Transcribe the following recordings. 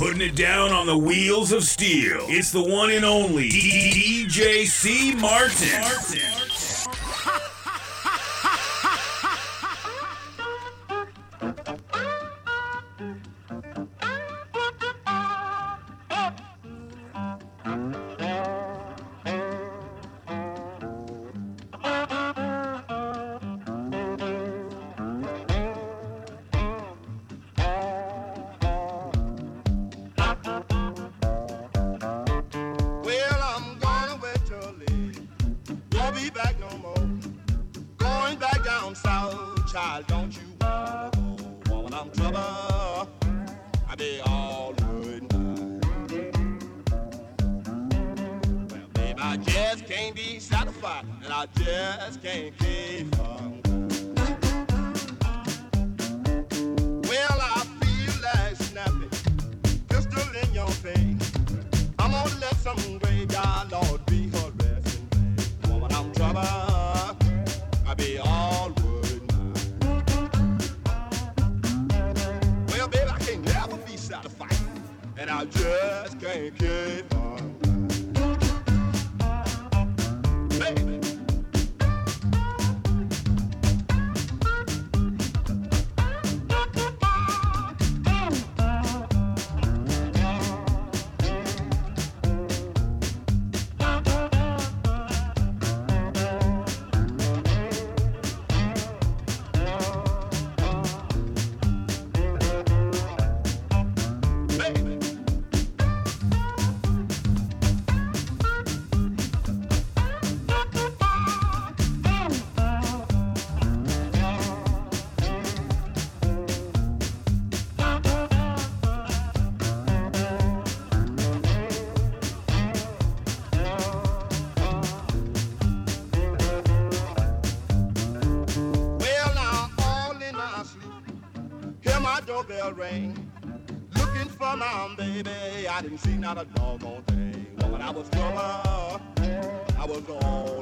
putting it down on the wheels of steel. It's the one and only DJ C. Martin. Martin. doorbell rang. Looking for my baby, I didn't see not a doggone thing. But I was gone, I was gone.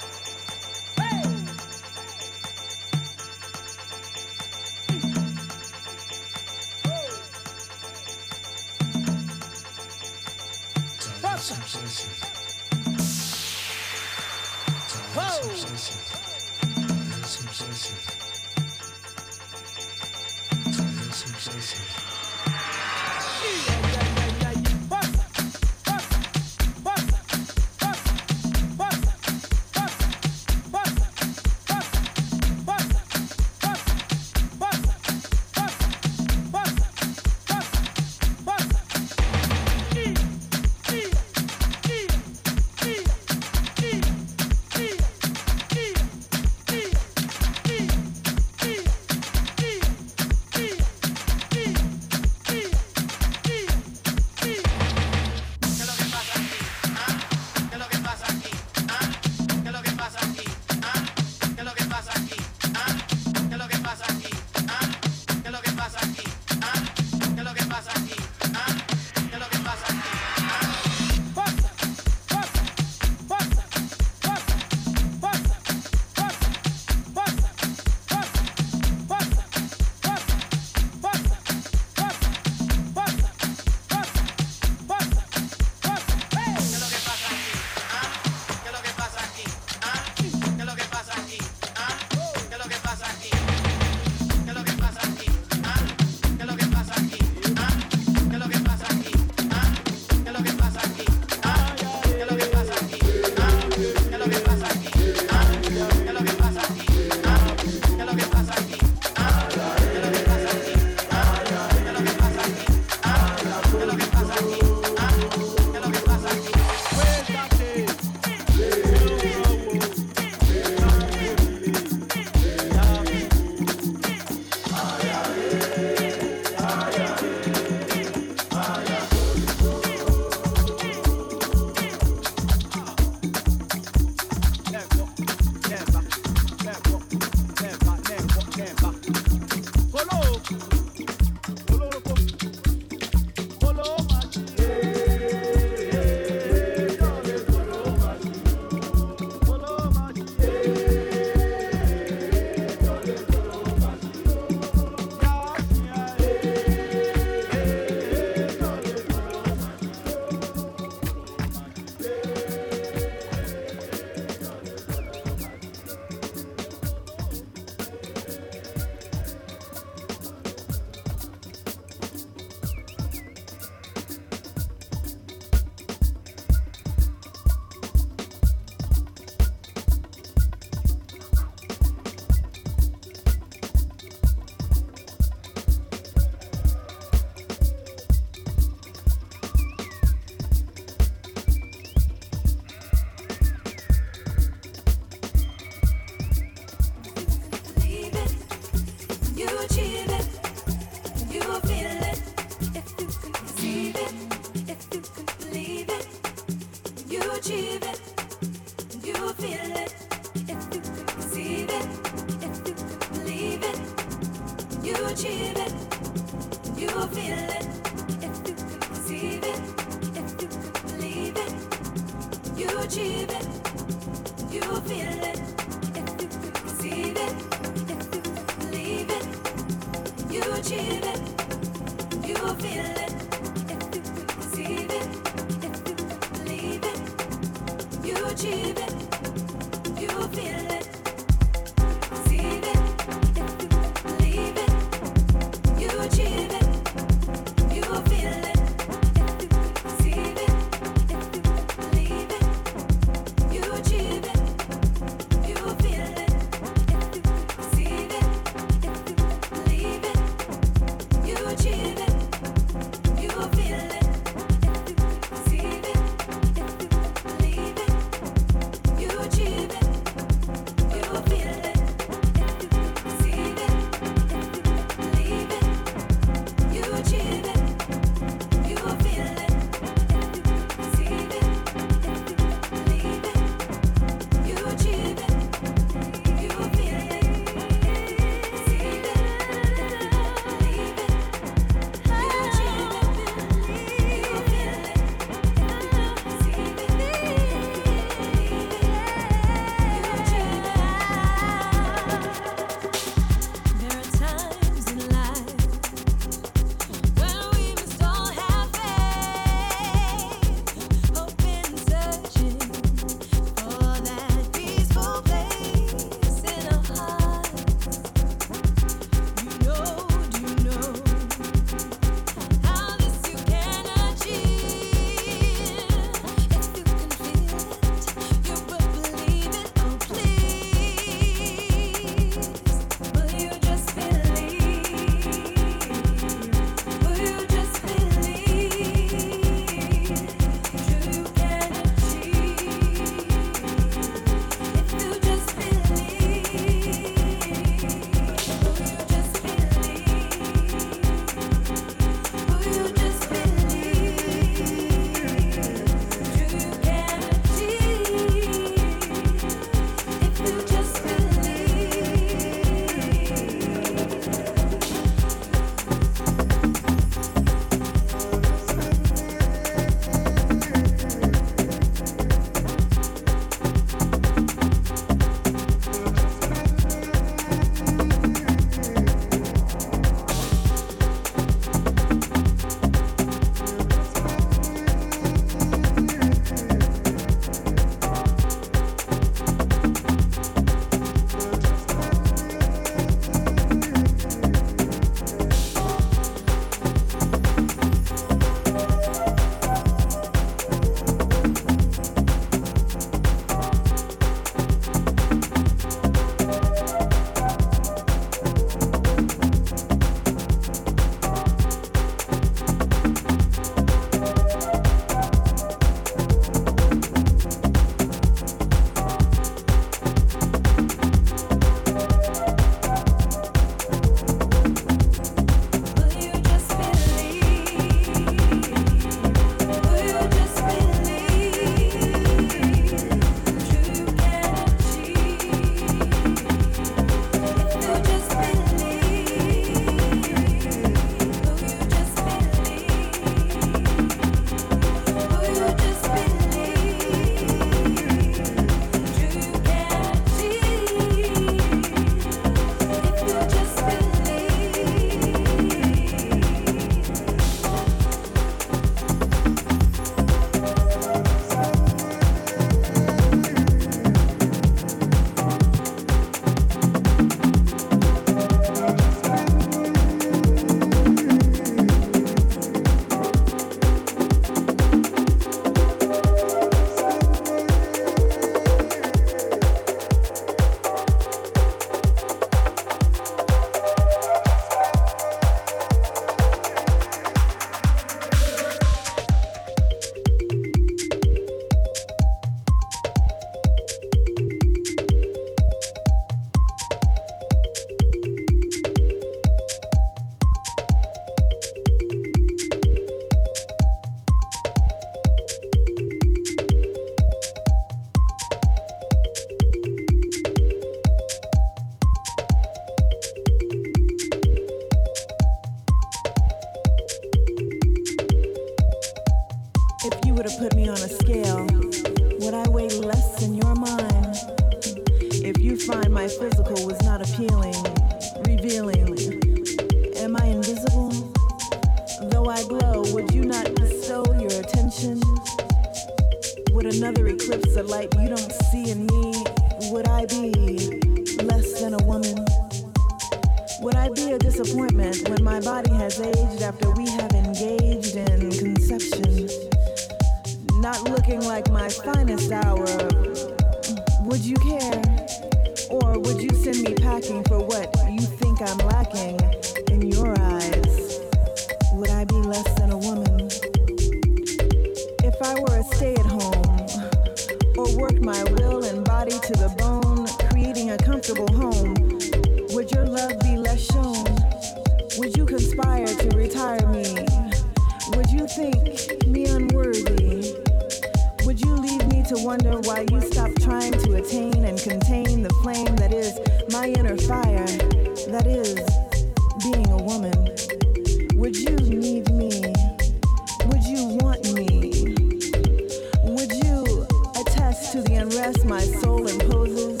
to the unrest my soul imposes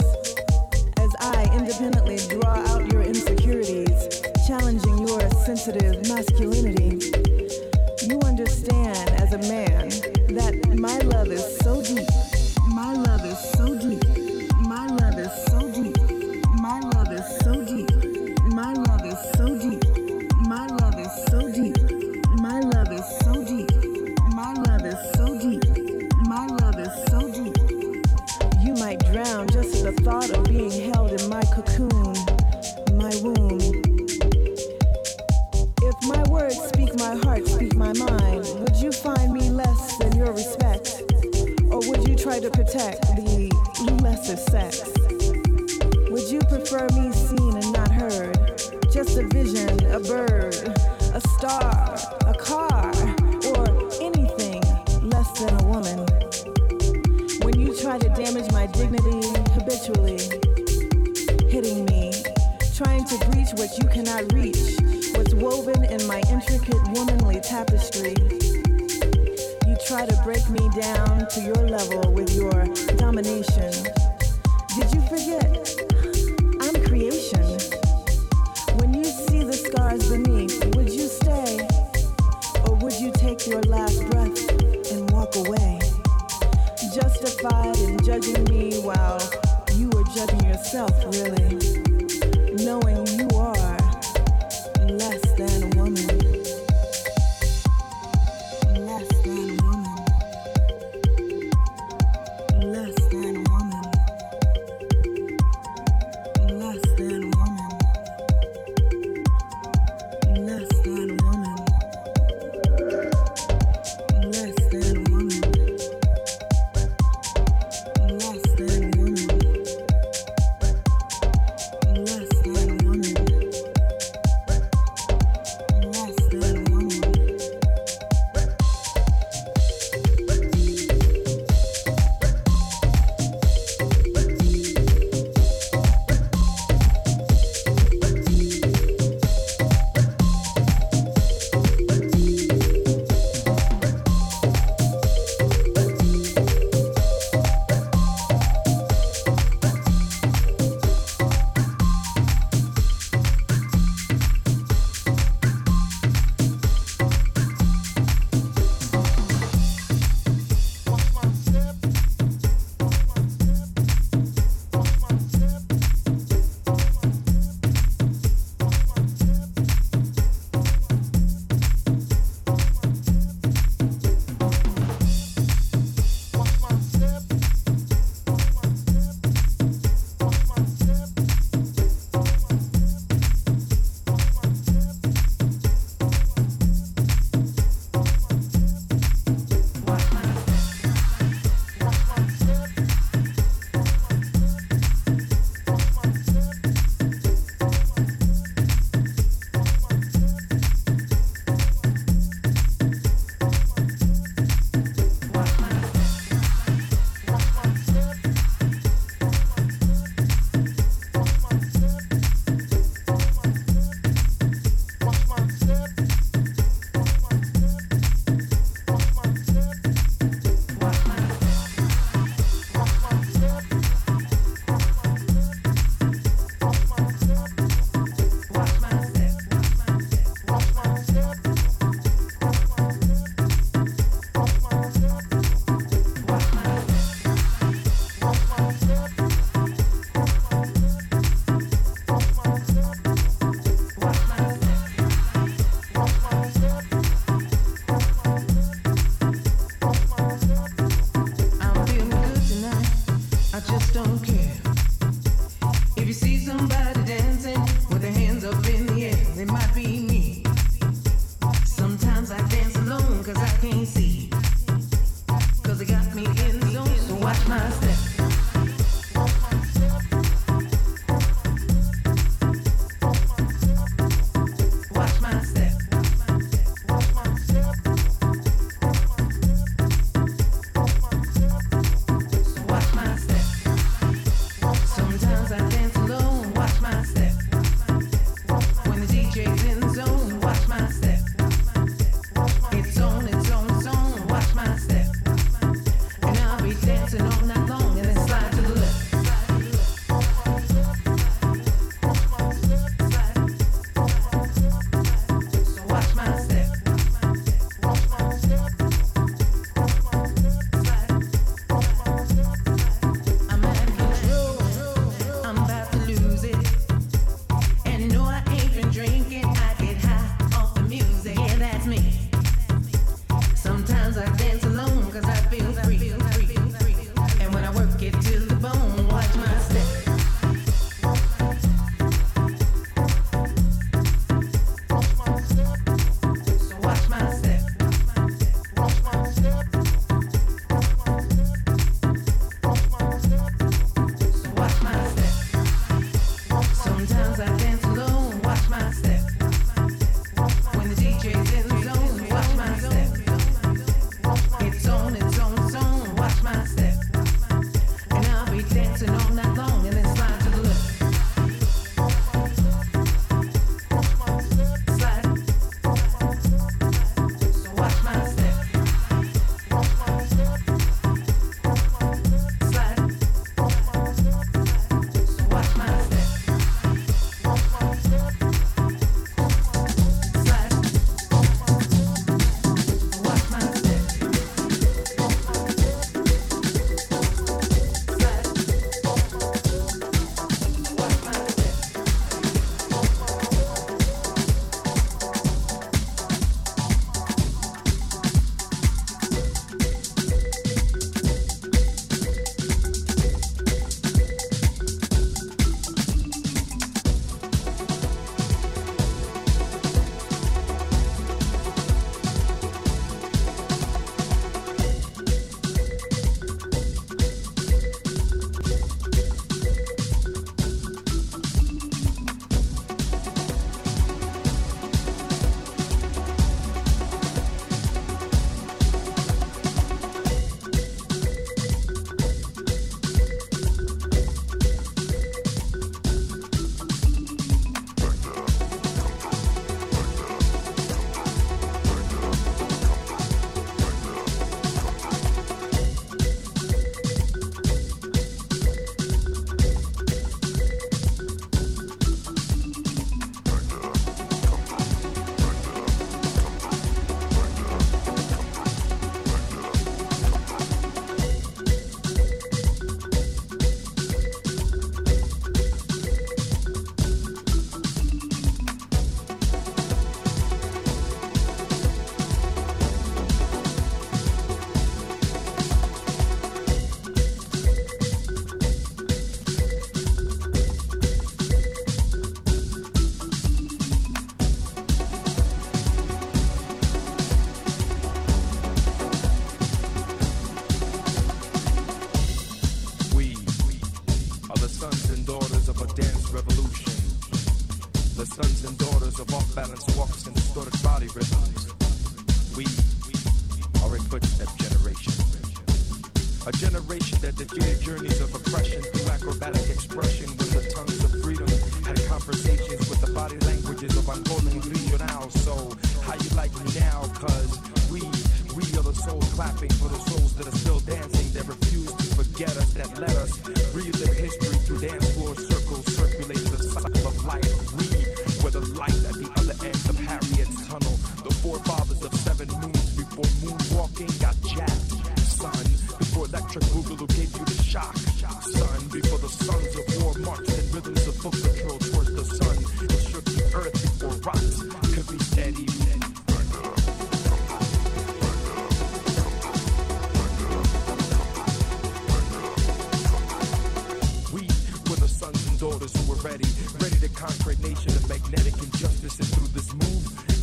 as I independently draw out your insecurities, challenging your sensitive masculinity.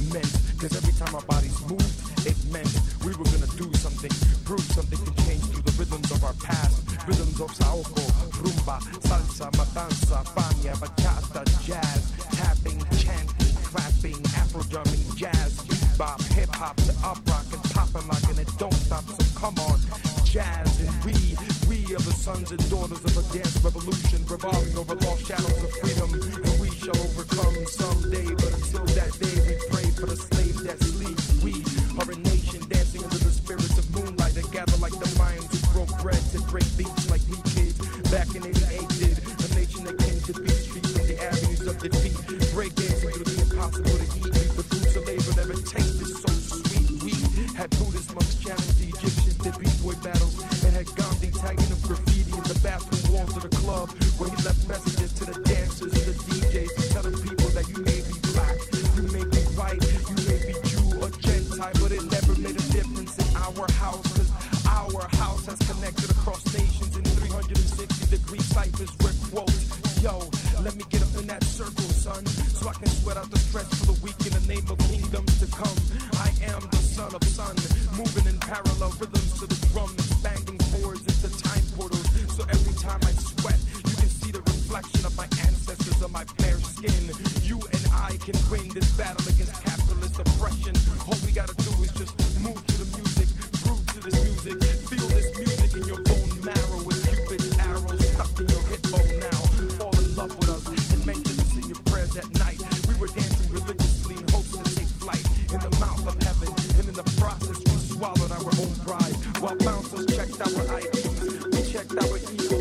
Cause every time our bodies moved, it meant we were gonna do something, prove something can change through the rhythms of our past. Rhythms of saoko, rumba, salsa, matanza, fania, bachata, jazz, tapping, chanting, clapping, afro drumming, jazz, bebop, hip hop to up rock and poppin' lock and it don't stop. So come on, jazz and we, we are the sons and daughters of a dance revolution revolving over lost shadows of freedom, and we shall overcome someday. But until that day, we pray for the slaves that sleep. We are a nation dancing under the spirits of moonlight that gather like the minds who broke bread to break beats like we kids back in 88 did. A nation that came to beat streets the avenues of defeat, break dancing through the impossible to you.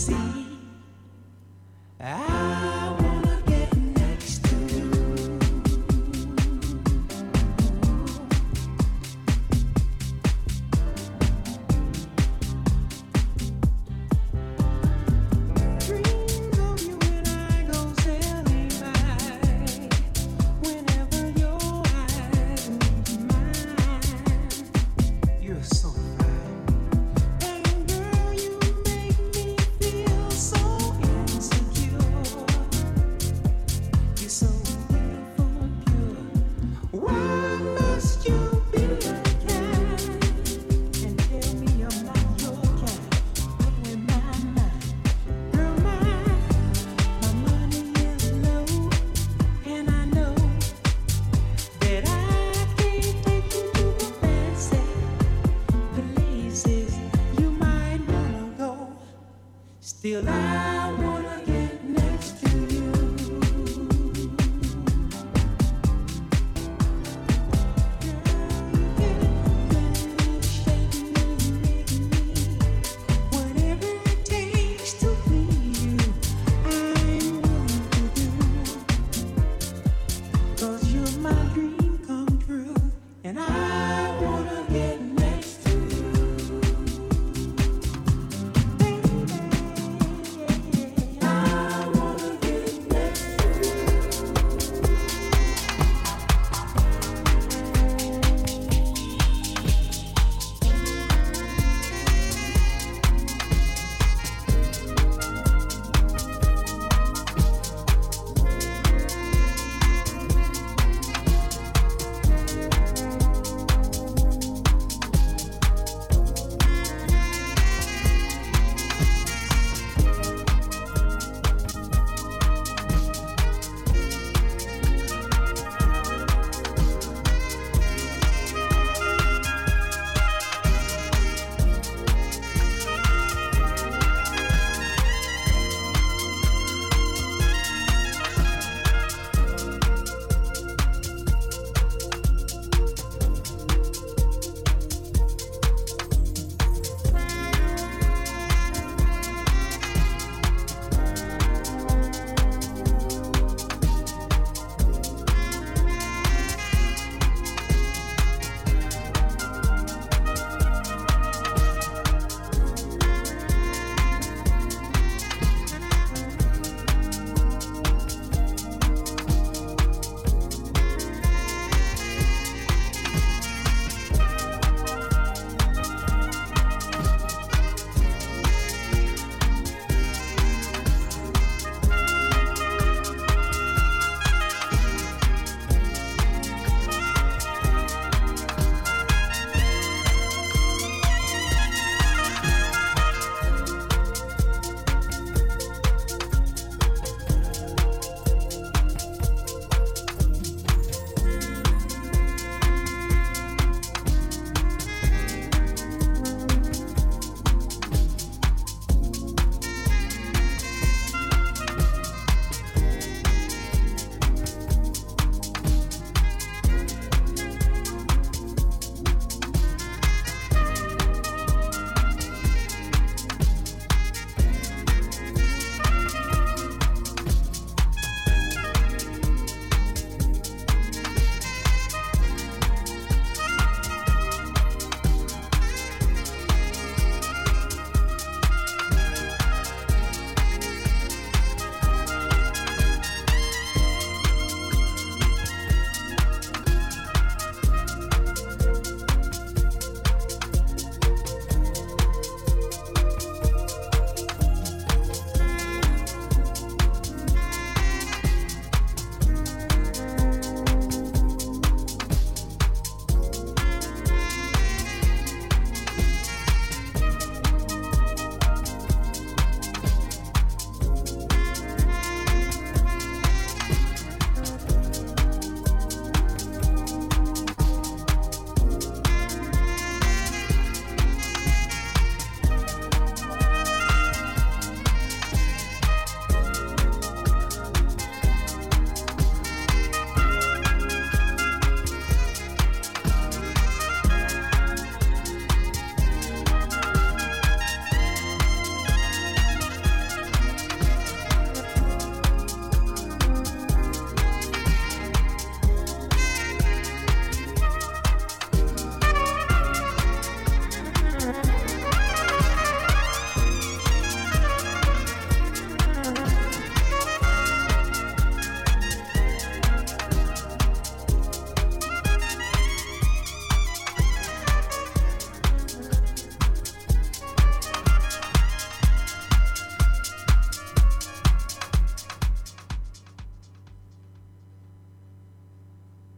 see.